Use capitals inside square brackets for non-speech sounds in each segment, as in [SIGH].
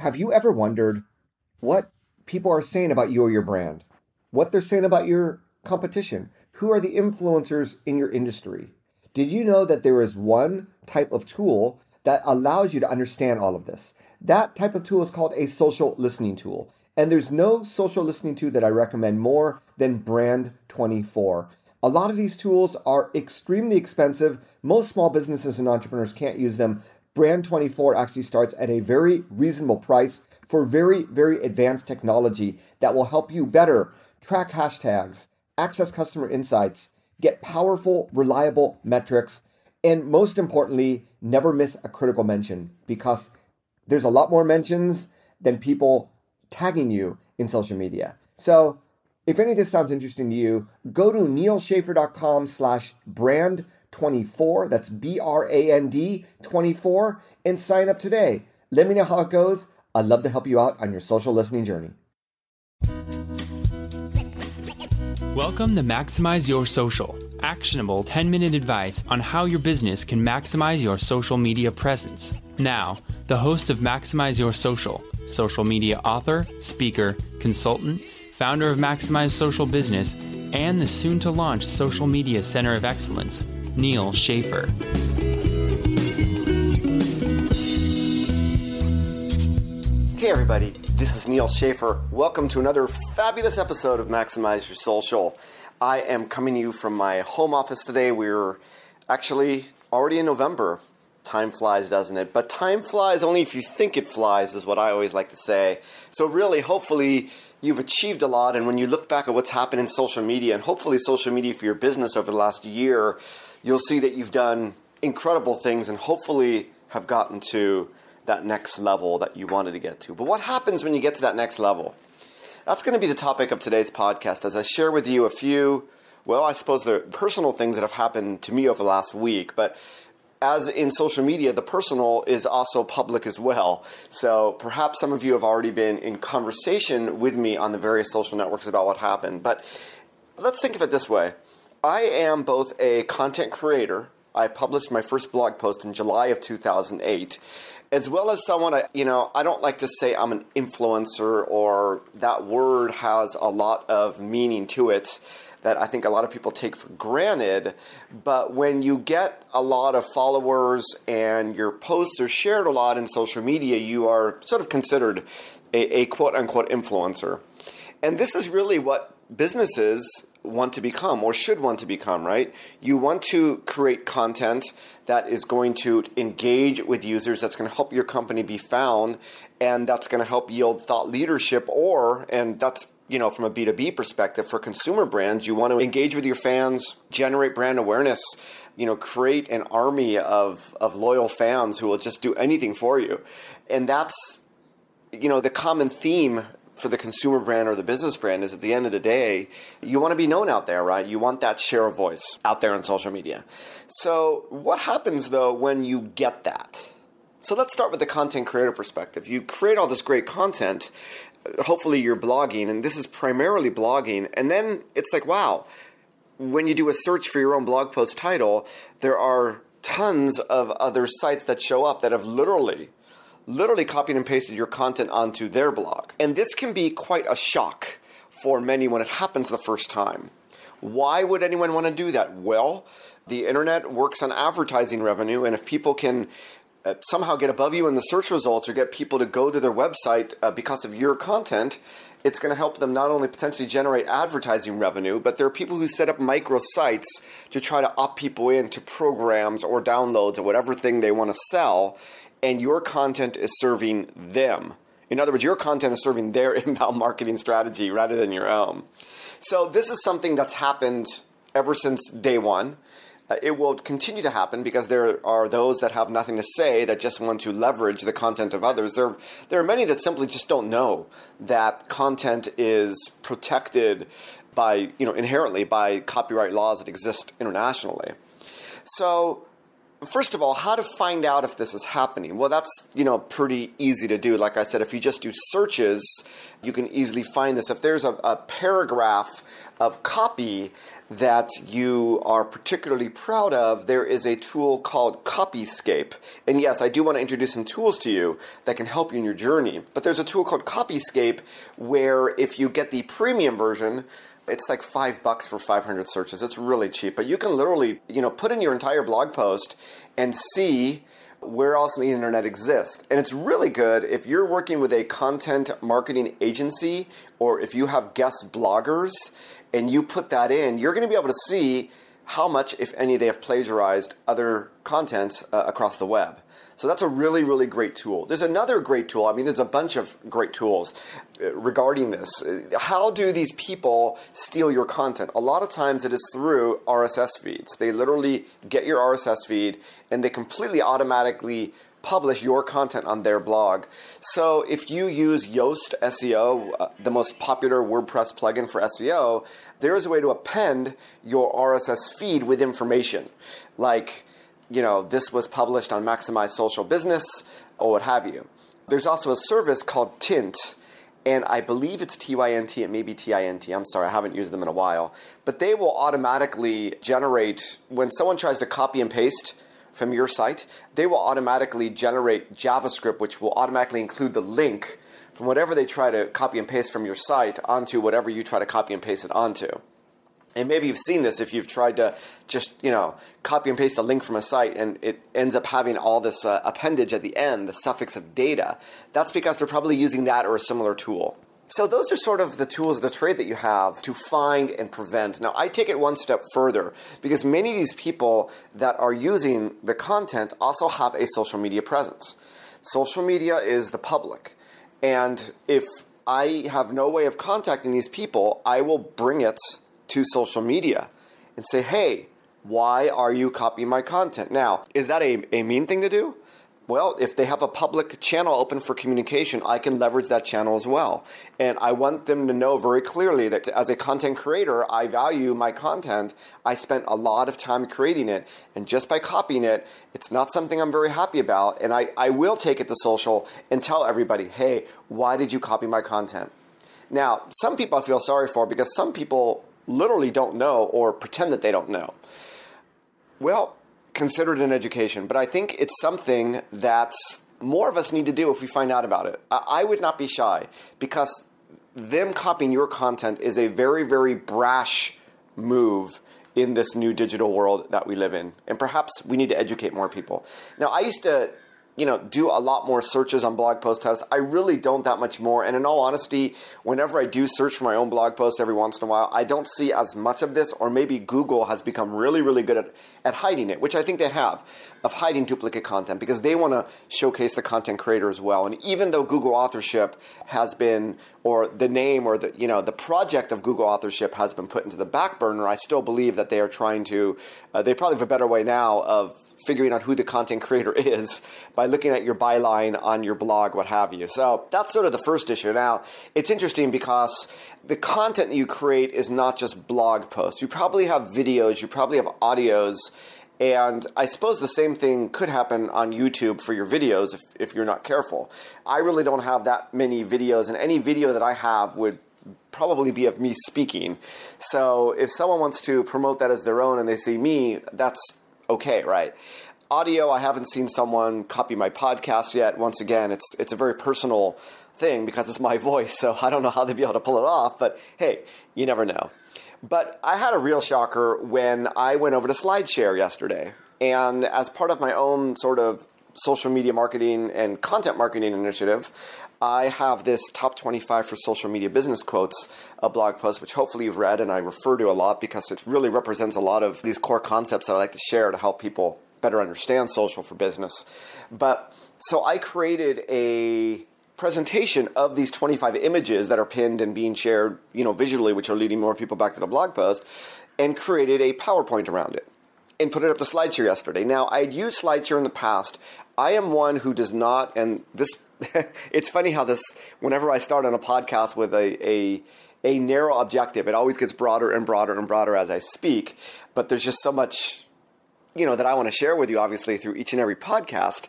Have you ever wondered what people are saying about you or your brand? What they're saying about your competition? Who are the influencers in your industry? Did you know that there is one type of tool that allows you to understand all of this? That type of tool is called a social listening tool. And there's no social listening tool that I recommend more than Brand 24. A lot of these tools are extremely expensive. Most small businesses and entrepreneurs can't use them. Brand 24 actually starts at a very reasonable price for very, very advanced technology that will help you better track hashtags, access customer insights, get powerful, reliable metrics, and most importantly, never miss a critical mention because there's a lot more mentions than people tagging you in social media. So if any of this sounds interesting to you, go to nealschaffer.com slash brand 24. That's B R A N D 24 and sign up today. Let me know how it goes. I'd love to help you out on your social listening journey. Welcome to Maximize Your Social, actionable 10 minute advice on how your business can maximize your social media presence. Now, the host of Maximize Your Social, social media author, speaker, consultant, founder of Maximize Social Business, and the soon to launch Social Media Center of Excellence, Neal Schaffer. Hey, everybody, this is Neal Schaffer. Welcome to another fabulous episode of Maximize Your Social. I am coming to you from my home office today. We're actually already in November. Time flies, doesn't it? But time flies only if you think it flies, is what I always like to say. So, really, hopefully, you've achieved a lot. And when you look back at what's happened in social media, and hopefully social media for your business over the last year, you'll see that you've done incredible things and hopefully have gotten to that next level that you wanted to get to. But what happens when you get to that next level? That's going to be the topic of today's podcast as I share with you a few, well, I suppose they're personal things that have happened to me over the last week, but as in social media, the personal is also public as well. So perhaps some of you have already been in conversation with me on the various social networks about what happened. But let's think of it this way I am both a content creator. I published my first blog post in July of 2008 as well as someone, uh, you know, I don't like to say I'm an influencer or that word has a lot of meaning to it that I think a lot of people take for granted. But when you get a lot of followers and your posts are shared a lot in social media, you are sort of considered a, a quote unquote influencer. And this is really what businesses want to become or should want to become, right? You want to create content that is going to engage with users, that's going to help your company be found, and that's going to help yield thought leadership, or, and that's you know, from a B2B perspective, for consumer brands, you want to engage with your fans, generate brand awareness, you know, create an army of, of loyal fans who will just do anything for you. And that's, you know, the common theme for the consumer brand or the business brand is at the end of the day, you want to be known out there, right? You want that share of voice out there on social media. So, what happens though when you get that? So, let's start with the content creator perspective. You create all this great content, hopefully, you're blogging, and this is primarily blogging, and then it's like, wow, when you do a search for your own blog post title, there are tons of other sites that show up that have literally literally copied and pasted your content onto their blog. And this can be quite a shock for many when it happens the first time. Why would anyone want to do that? Well, the internet works on advertising revenue, and if people can uh, somehow get above you in the search results or get people to go to their website uh, because of your content, it's going to help them not only potentially generate advertising revenue, but there are people who set up micro sites to try to opt people into programs or downloads or whatever thing they want to sell and your content is serving them. In other words, your content is serving their [LAUGHS] inbound marketing strategy rather than your own. So, this is something that's happened ever since day one. Uh, it will continue to happen because there are those that have nothing to say that just want to leverage the content of others. There, there are many that simply just don't know that content is protected by, you know, inherently by copyright laws that exist internationally. So, First of all, how to find out if this is happening? Well, that's, you know, pretty easy to do. Like I said, if you just do searches, you can easily find this. If there's a, a paragraph of copy that you are particularly proud of, there is a tool called Copyscape. And yes, I do want to introduce some tools to you that can help you in your journey. But there's a tool called Copyscape where if you get the premium version, it's like five bucks for 500 searches. It's really cheap, but you can literally, you know, put in your entire blog post and see where else on the internet exists. And it's really good if you're working with a content marketing agency or if you have guest bloggers and you put that in, you're going to be able to see how much, if any, they have plagiarized other content uh, across the web. So that's a really, really great tool. There's another great tool. I mean, there's a bunch of great tools uh, regarding this. How do these people steal your content? A lot of times it is through RSS feeds. They literally get your RSS feed and they completely automatically publish your content on their blog. So if you use Yoast SEO, uh, the most popular WordPress plugin for SEO, there is a way to append your RSS feed with information like you know, this was published on Maximize Social Business or what have you. There's also a service called Tint, and I believe it's TYNT, it may be TINT. I'm sorry, I haven't used them in a while. But they will automatically generate, when someone tries to copy and paste from your site, they will automatically generate JavaScript, which will automatically include the link from whatever they try to copy and paste from your site onto whatever you try to copy and paste it onto and maybe you've seen this if you've tried to just you know copy and paste a link from a site and it ends up having all this uh, appendage at the end the suffix of data that's because they're probably using that or a similar tool. So those are sort of the tools of the trade that you have to find and prevent. Now i take it one step further because many of these people that are using the content also have a social media presence. Social media is the public. And if i have no way of contacting these people i will bring it to social media and say, hey, why are you copying my content? Now, is that a, a mean thing to do? Well, if they have a public channel open for communication, I can leverage that channel as well. And I want them to know very clearly that as a content creator, I value my content. I spent a lot of time creating it. And just by copying it, it's not something I'm very happy about. And I, I will take it to social and tell everybody, hey, why did you copy my content? Now, some people I feel sorry for because some people literally don't know or pretend that they don't know. Well, consider it an education, but I think it's something that more of us need to do if we find out about it. I would not be shy because them copying your content is a very, very brash move in this new digital world that we live in. And perhaps we need to educate more people. Now, I used to you know, do a lot more searches on blog post types. I really don't that much more. And in all honesty, whenever I do search for my own blog post every once in a while, I don't see as much of this, or maybe Google has become really, really good at, at hiding it, which I think they have, of hiding duplicate content because they want to showcase the content creator as well. And even though Google authorship has been, or the name or the, you know, the project of Google authorship has been put into the back burner, I still believe that they are trying to, uh, they probably have a better way now of figuring out who the content creator [LAUGHS] is by looking at your byline on your blog, what have you. So that's sort of the first issue. Now, it's interesting because the content that you create is not just blog posts. You probably have videos, you probably have audios, and I suppose the same thing could happen on YouTube for your videos if, if you're not careful. I really don't have that many videos, and any video that I have would probably be of me speaking. So if someone wants to promote that as their own and they see me, that's okay, right? Audio, I haven't seen someone copy my podcast yet. Once again, it's it's a very personal thing because it's my [LAUGHS] voice, so I don't know how they'd be able to pull it off, but hey, you never know. But I had a real shocker when I went over to SlideShare yesterday. And as part of my own sort of social media marketing and content marketing initiative, I have this top 25 for social media business quotes, a blog post, which hopefully you've read and I refer to a lot because it really represents a lot of these core concepts that I like to share to help people better understand social for business. But so I created a presentation of these 25 images that are pinned and being shared, you know, visually, which are leading more people back to the blog post, and created a PowerPoint around it and put it up to SlideShare yesterday. Now, I'd used SlideShare in the past. I am one who does not, and this [LAUGHS] it's funny how this, whenever I start on a podcast with a, a, a narrow objective, it always gets broader and broader and broader as I speak, but there's just so much you know, that I want to share with you, obviously, through each and every podcast.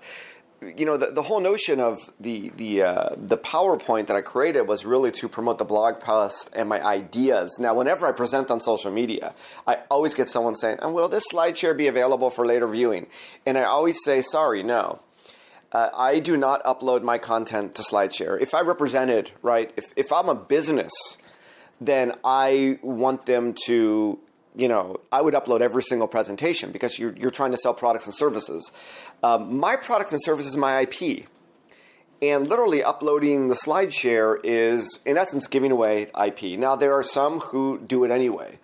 You know, the, the whole notion of the the uh, the PowerPoint that I created was really to promote the blog post and my ideas. Now, whenever I present on social media, I always get someone saying, "And will this slide share be available for later viewing?" And I always say, "Sorry, no." Uh, I do not upload my content to SlideShare. If I represented, right, if, if I'm a business, then I want them to, you know, I would upload every single presentation because you're, you're trying to sell products and services. Um, my product and service is my IP. And literally uploading the SlideShare is, in essence, giving away IP. Now, there are some who do it anyway,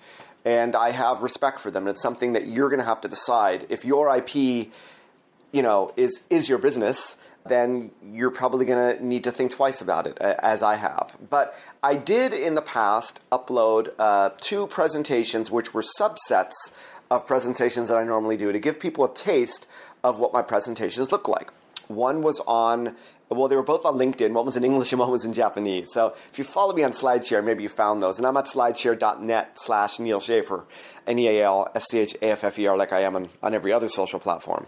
and I have respect for them. It's something that you're going to have to decide. If your IP you know, is is your business, then you're probably going to need to think twice about it, as I have. But I did in the past upload uh, two presentations, which were subsets of presentations that I normally do to give people a taste of what my presentations look like. One was on, well, they were both on LinkedIn. One was in English and one was in Japanese. So if you follow me on SlideShare, maybe you found those. And I'm at slideshare.net slash Neal Schaffer, N E A L S C H A F F E R, like I am on, on every other social platform.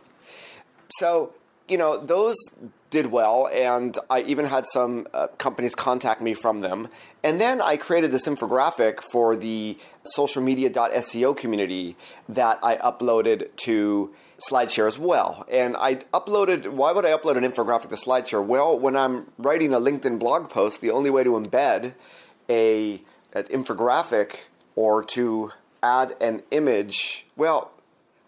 So, you know, those did well, and I even had some uh, companies contact me from them. And then I created this infographic for the social socialmedia.seo community that I uploaded to SlideShare as well. And I uploaded, why would I upload an infographic to SlideShare? Well, when I'm writing a LinkedIn blog post, the only way to embed a, an infographic or to add an image, well,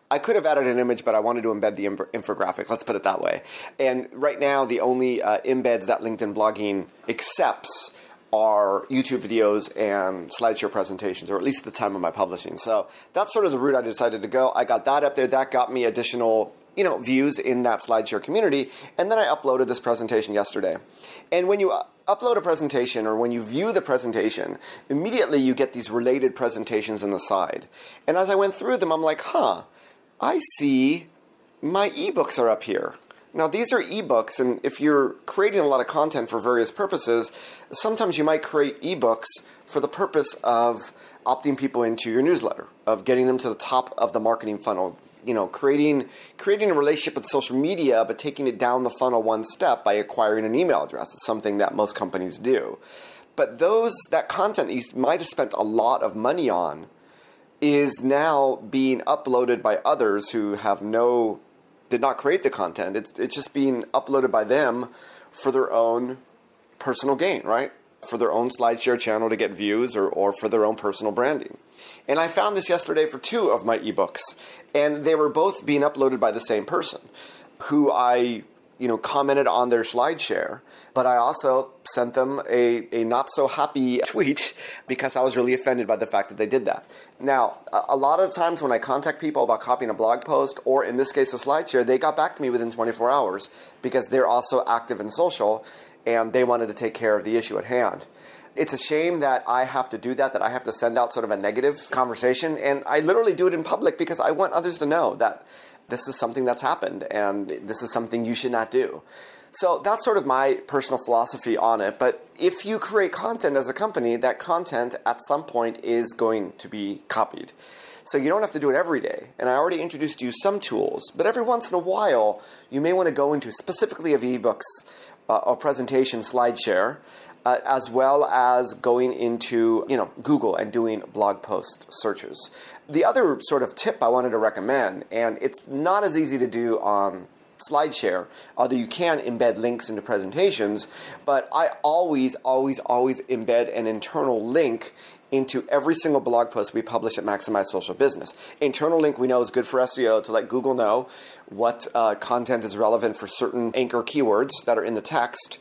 I could have added an image, but I wanted to embed the infographic. Let's put it that way. And right now, the only uh, embeds that LinkedIn blogging accepts are YouTube videos and SlideShare presentations, or at least at the time of my publishing. So that's sort of the route I decided to go. I got that up there. That got me additional you know views in that SlideShare community, and then I uploaded this presentation yesterday. And when you uh, upload a presentation or when you view the presentation, immediately you get these related presentations on the side. And as I went through them, I'm like, huh I see my ebooks are up here. Now, these are ebooks, and if you're creating a lot of content for various purposes, sometimes you might create ebooks for the purpose of opting people into your newsletter, of getting them to the top of the marketing funnel. You know, creating creating a relationship with social media, but taking it down the funnel one step by acquiring an email address. It's something that most companies do. But those that content that you might have spent a lot of money on is now being uploaded by others who have no did not create the content. It's it's just being uploaded by them for their own personal gain, right? For their own SlideShare channel to get views or, or for their own personal branding. And I found this yesterday for two of my ebooks, and they were both being uploaded by the same person who I you know, commented on their SlideShare, but I also sent them a, a not so happy [LAUGHS] tweet because I was really offended by the fact that they did that. Now, a, lot of times when I contact people about copying a blog post, or in this case a SlideShare, they got back to me within 24 hours because they're also active in social and they wanted to take care of the issue at hand. It's a shame that I have to do that, that I have to send out sort of a negative conversation. And I literally do it in public because I want others to know that this is something that's happened and this is something you should not do. So that's sort of my personal philosophy on it. But if you create content as a company, that content at some point is going to be copied. So you don't have to do it every day. And I already introduced you some tools, but every once in a while, you may want to go into specifically of ebooks uh, or presentation SlideShare uh, as well as going into you know Google and doing blog post searches. The other sort of tip I wanted to recommend, and it's not as easy to do on SlideShare, although you can embed links into presentations, but I always, always, always embed an internal link into every single blog post we publish at Maximize Social Business. Internal link we know is good for SEO to let Google know what uh, content is relevant for certain anchor keywords that are in the text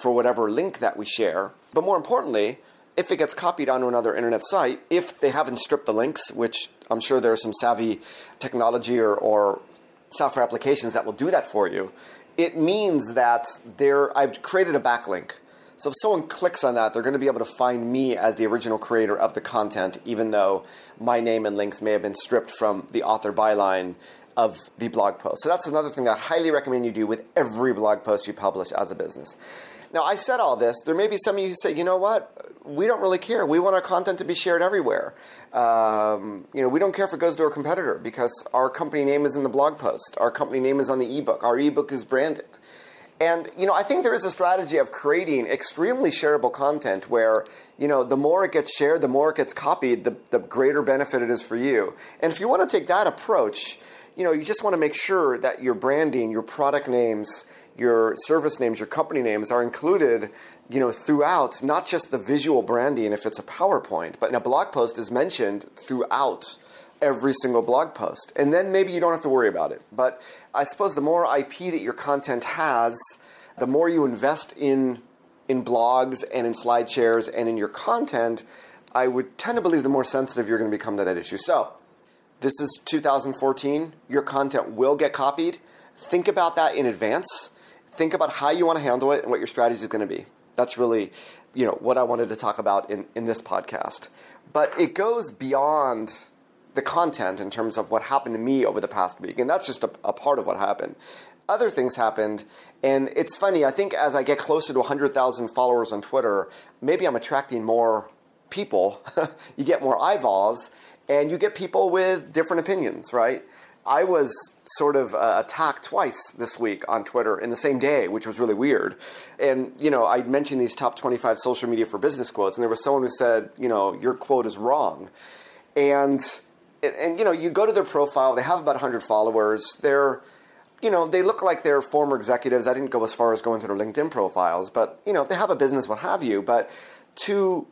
for whatever link that we share. But more importantly, if it gets copied onto another internet site, if they haven't stripped the links, which I'm sure there are some savvy technology or, or software applications that will do that for you, it means that there I've created a backlink. So if someone clicks on that, they're going to be able to find me as the original creator of the content, even though my name and links may have been stripped from the author byline of the blog post. So that's another thing that I highly recommend you do with every blog post you publish as a business. Now, I said all this. There may be some of you who say, you know what? We don't really care. We want our content to be shared everywhere. Um, you know, we don't care if it goes to a competitor because our company name is in the blog post. Our company name is on the ebook. Our ebook is branded. And you know, I think there is a strategy of creating extremely shareable content where you know the more it gets shared, the more it gets copied, the, the greater benefit it is for you. And if you want to take that approach, you know, you just want to make sure that your branding, your product names, your service names, your company names are included, you know, throughout, not just the visual branding if it's a PowerPoint, but in a blog post is mentioned throughout every single blog post. And then maybe you don't have to worry about it. But I suppose the more IP that your content has, the more you invest in in blogs and in slide shares and in your content, I would tend to believe the more sensitive you're going to become to that issue. So, this is 2014. Your content will get copied. Think about that in advance. Think about how you want to handle it and what your strategy is going to be. That's really, you know, what I wanted to talk about in, in this podcast. But it goes beyond the content in terms of what happened to me over the past week. And that's just a, a part of what happened. Other things happened, and it's funny. I think as I get closer to 100,000 followers on Twitter, maybe I'm attracting more people. [LAUGHS] you get more eyeballs, and you get people with different opinions, right? I was sort of uh, attacked twice this week on Twitter in the same day, which was really weird. And, you know, I mentioned these top 25 social media for business quotes, and there was someone who said, you know, your quote is wrong. And and you know, you go to their profile. They have about 100 followers. They're, you know, they look like they're former executives. I didn't go as far as going to their LinkedIn profiles, but you know, they have a business, what have you. But to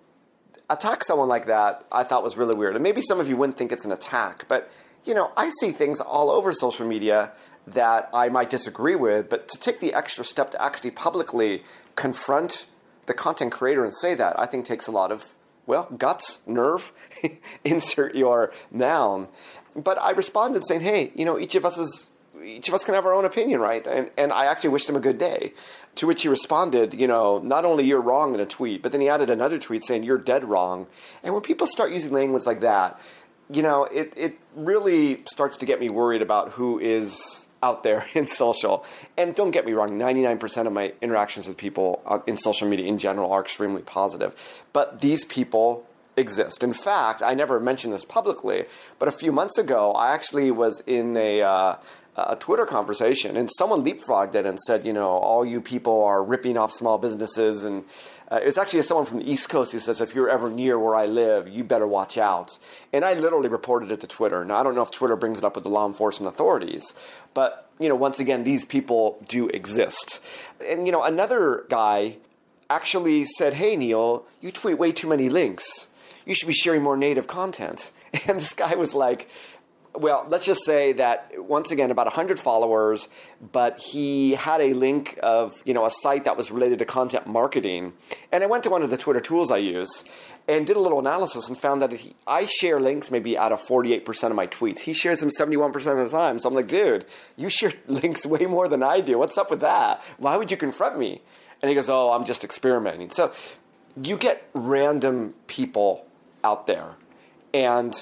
attack someone like that, I thought was really weird. And maybe some of you wouldn't think it's an attack, but you know, I see things all over social media that I might disagree with. But to take the extra step to actually publicly confront the content creator and say that, I think takes a lot of well, guts, nerve, [LAUGHS] insert your noun. But I responded saying, hey, you know, each of us is each of us can have our own opinion, right? And, and I actually wished him a good day. To which he responded, you know, not only you're wrong in a tweet, but then he added another tweet saying you're dead wrong. And when people start using language like that, you know, it, it really starts to get me worried about who is out there [LAUGHS] in social. And don't get me wrong, 99% of my interactions with people uh, in social media in general are extremely positive. But these people exist. In fact, I never mentioned this publicly, but a few months ago, I actually was in a. Uh, a Twitter conversation, and someone leapfrogged it and said, you know, all you people are ripping off small businesses and uh, actually someone from the East Coast who says, if you're ever near where I live, you better watch out. And I literally reported it to Twitter. Now, I don't know if Twitter brings it up with the law enforcement authorities, but, you know, once again, these people do exist. And, you know, another guy actually said, hey, Neal, you tweet way too many links. You should be sharing more native content. [LAUGHS] And this guy was like, well, let's just say that once again, about 100 followers, but he had a link of you know a site that was related to content marketing. And I went to one of the Twitter tools I use and did a little analysis and found that he, I share links maybe out of 48% of my tweets. He shares them 71% of the time. So I'm like, dude, you share [LAUGHS] links way more than I do. What's up with that? Why would you confront me? And he goes, oh, I'm just experimenting. So you get random people out there and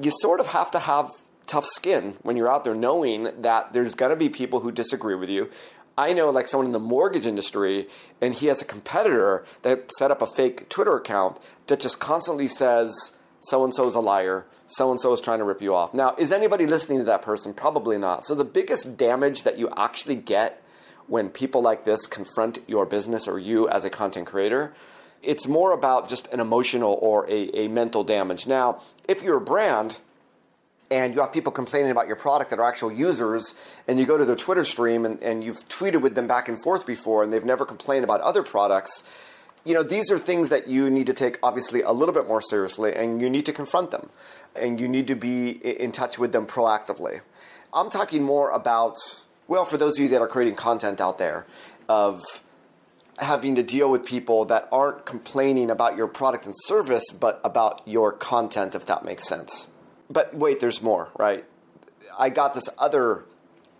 you sort of have to have tough skin when you're out there knowing that there's going to be people who disagree with you. I know like someone in the mortgage industry and he has a competitor that set up a fake Twitter account that just constantly says so and so is a liar, so and so is trying to rip you off. Now, is anybody listening to that person? Probably not. So the biggest damage that you actually get when people like this confront your business or you as a content creator, it's more about just an emotional or a, a mental damage. Now, if you're a brand and you have people complaining about your product that are actual users, and you go to their Twitter stream and, and you've tweeted with them back and forth before, and they've never complained about other products, you know, these are things that you need to take obviously a little bit more seriously, and you need to confront them, and you need to be in touch with them proactively. I'm talking more about, well, for those of you that are creating content out there, of having to deal with people that aren't complaining about your product and service, but about your content, if that makes sense. But wait, there's more, right? I got this other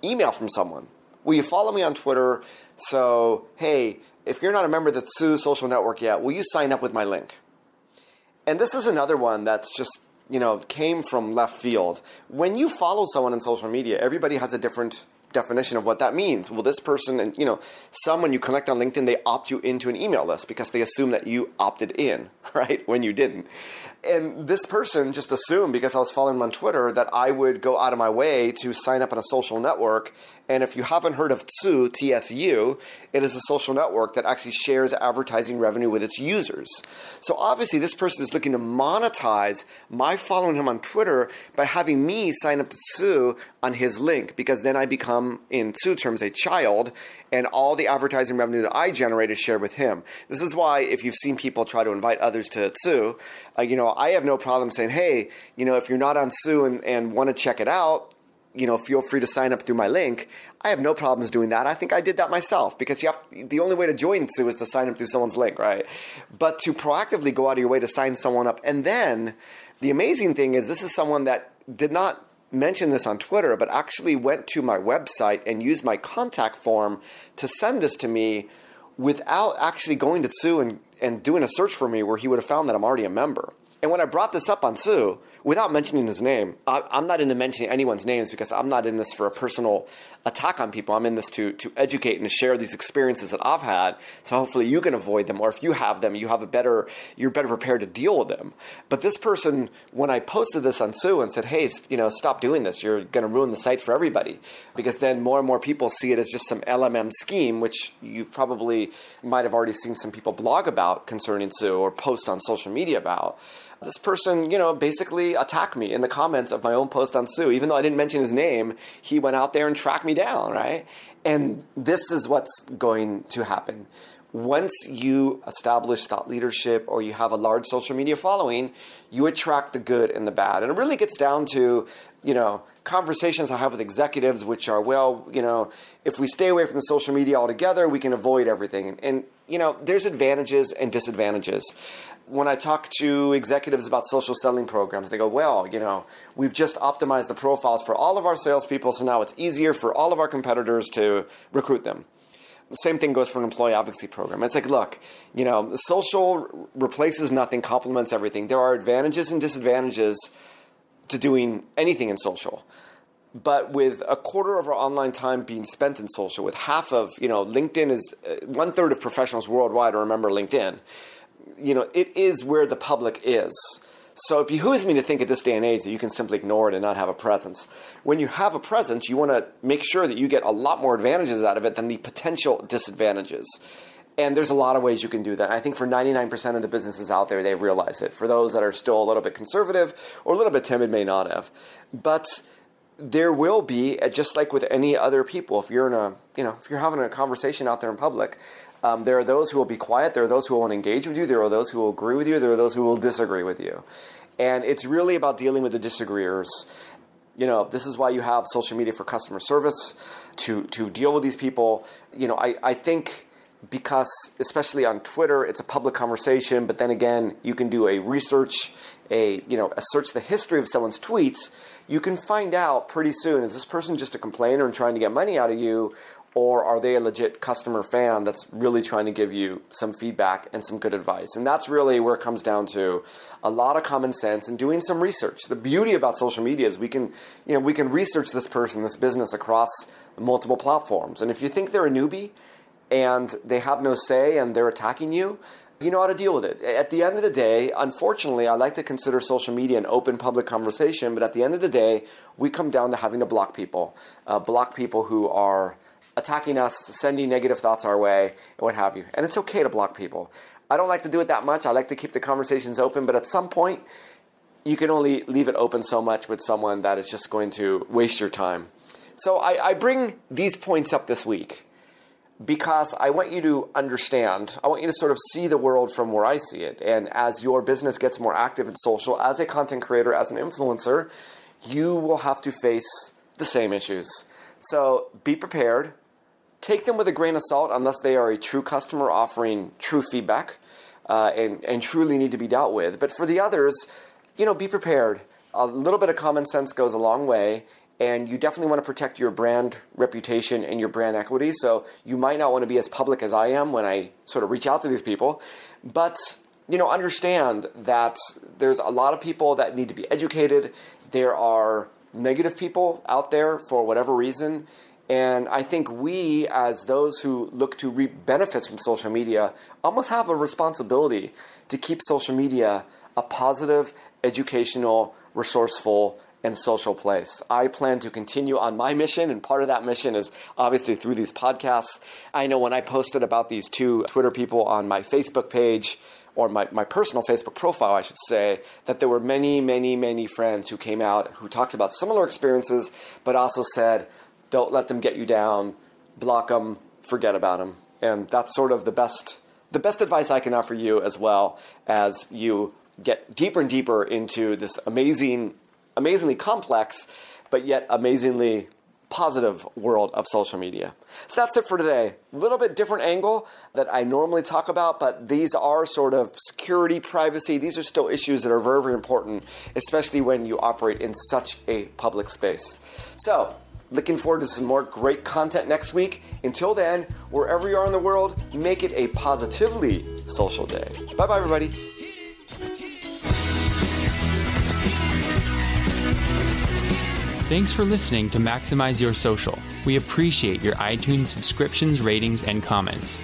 email from someone. Will you follow me on Twitter? So, hey, if you're not a member of the Tsu Social Network yet, will you sign up with my link? And this is another one that's just you know, came from left field. When you follow someone on social media, everybody has a different definition of what that means. Well, this person, and you know, someone you connect on LinkedIn, they opt you into an email list because they assume that you opted in, [LAUGHS] right, when you didn't. And this person just assumed because I was following him on Twitter that I would go out of my way to sign up on a social network. And if you haven't heard of Tsu, TSU, it is a social network that actually shares advertising revenue with its users. So obviously, this person is looking to monetize my following him on Twitter by having me sign up to Tsu on his link because then I become, in Tsu terms, a child, and all the advertising revenue that I generate is shared with him. This is why, if you've seen people try to invite others to Tsu, uh, you know, I have no problem saying, hey, you know, if you're not on Tsu and, and want to check it out, you know, feel free to sign up through my link. I have no problems doing that. I think I did that myself because you have the only way to join Tsu is to sign up through someone's link, right? But to proactively go out of your way to sign someone up, and then the amazing thing is this is someone that did not mention this on Twitter, but actually went to my website and used my contact form to send this to me without actually going to Tsu and, and doing a search for me where he would have found that I'm already a member. And when I brought this up on Tsu, without mentioning his name, I, am not into mentioning anyone's names because I'm not in this for a personal attack on people. I'm in this to, to educate and to share these experiences that I've had. So hopefully you can avoid them, or if you have them, you have a better, you're better prepared to deal with them. But this person, when I posted this on Tsu and said, hey, you know, stop doing this, you're going to ruin the site for everybody. Because then more and more people see it as just some LMM scheme, which you probably might have already seen some people blog about concerning Tsu or post on social media about this person, you know, basically attacked me in the comments of my own post on Tsu. Even though I didn't mention his name, he went out there and tracked me down, right? And this is what's going to happen. Once you establish thought leadership or you have a large social media following, you attract the good and the bad. And it really gets down to, you know, conversations I have with executives, which are, well, you know, if we stay away from the social media altogether, we can avoid everything. And, you know, there's advantages and disadvantages when I talk to executives about social selling programs, they go, well, you know, we've just optimized the profiles for all of our salespeople, so now it's easier for all of our competitors to recruit them. The same thing goes for an employee advocacy program. It's like, look, you know, social replaces nothing, complements everything. There are advantages and disadvantages to doing anything in social. But with a quarter of our online time being spent in social, with half of, you know, LinkedIn is uh, one third of professionals worldwide remember LinkedIn you know, it is where the public is. So it behooves me to think at this day and age that you can simply ignore it and not have a presence. When you have a presence, you want to make sure that you get a lot more advantages out of it than the potential disadvantages. And there's a lot of ways you can do that. I think for 99% of the businesses out there, they've realized it. For those that are still a little bit conservative or a little bit timid, may not have. But there will be, just like with any other people, if you're in a, you know, if you're having a conversation out there in public, um, there are those who will be quiet. There are those who will engage with you. There are those who will agree with you. There are those who will disagree with you. And it's really about dealing with the disagreeers. You know, this is why you have social media for customer service to, to deal with these people. You know, I, I think because, especially on Twitter, it's a public conversation, but then again, you can do a research, a, you know, a search the history of someone's tweets. You can find out pretty soon is this person just a complainer and trying to get money out of you, or are they a legit customer fan that's really trying to give you some feedback and some good advice? And that's really where it comes down to a lot of common sense and doing some research. The beauty about social media is we can, you know, we can research this person, this business across multiple platforms. And if you think they're a newbie and they have no say and they're attacking you, you know how to deal with it. At the end of the day, unfortunately, I like to consider social media an open public conversation, but at the end of the day, we come down to having to block people, uh, block people who are attacking us, sending negative thoughts our way, and what have you. And it's okay to block people. I don't like to do it that much. I like to keep the conversations open, but at some point, you can only leave it open so much with someone that is just going to waste your time. So I, I bring these points up this week because I want you to understand, I want you to sort of see the world from where I see it. And as your business gets more active and social, as a content creator, as an influencer, you will have to face the same issues. So be prepared take them with a grain of salt unless they are a true customer offering true feedback uh, and, and truly need to be dealt with. But for the others, you know, be prepared. A little bit of common sense goes a long way, and you definitely want to protect your brand reputation and your brand equity. So you might not want to be as public as I am when I sort of reach out to these people, but you know, understand that there's a lot of people that need to be educated. There are negative people out there for whatever reason. And I think we, as those who look to reap benefits from social media, almost have a responsibility to keep social media a positive, educational, resourceful, and social place. I plan to continue on my mission, and part of that mission is obviously through these podcasts. I know when I posted about these two Twitter people on my Facebook page, or my, my personal Facebook profile, I should say, that there were many, many, many friends who came out who talked about similar experiences, but also said, don't let them get you down, block them, forget about them. And that's sort of the best, the best advice I can offer you as well as you get deeper and deeper into this amazing, amazingly complex, but yet amazingly positive world of social media. So that's it for today. A little bit different angle that I normally talk about, but these are sort of security, privacy. These are still issues that are very, very important, especially when you operate in such a public space. So, looking forward to some more great content next week. Until then, wherever you are in the world, make it a positively social day. Bye bye, everybody. Thanks for listening to Maximize Your Social. We appreciate your iTunes subscriptions, ratings, and comments.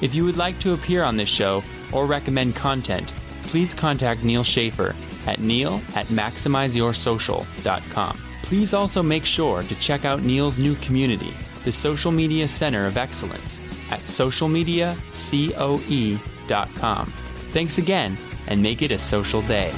If you would like to appear on this show or recommend content, please contact Neal Schaffer at neal at maximizeyoursocial.com. Please also make sure to check out Neal's new community, the Social Media Center of Excellence, at socialmediacoe.com. Thanks again, and make it a social day.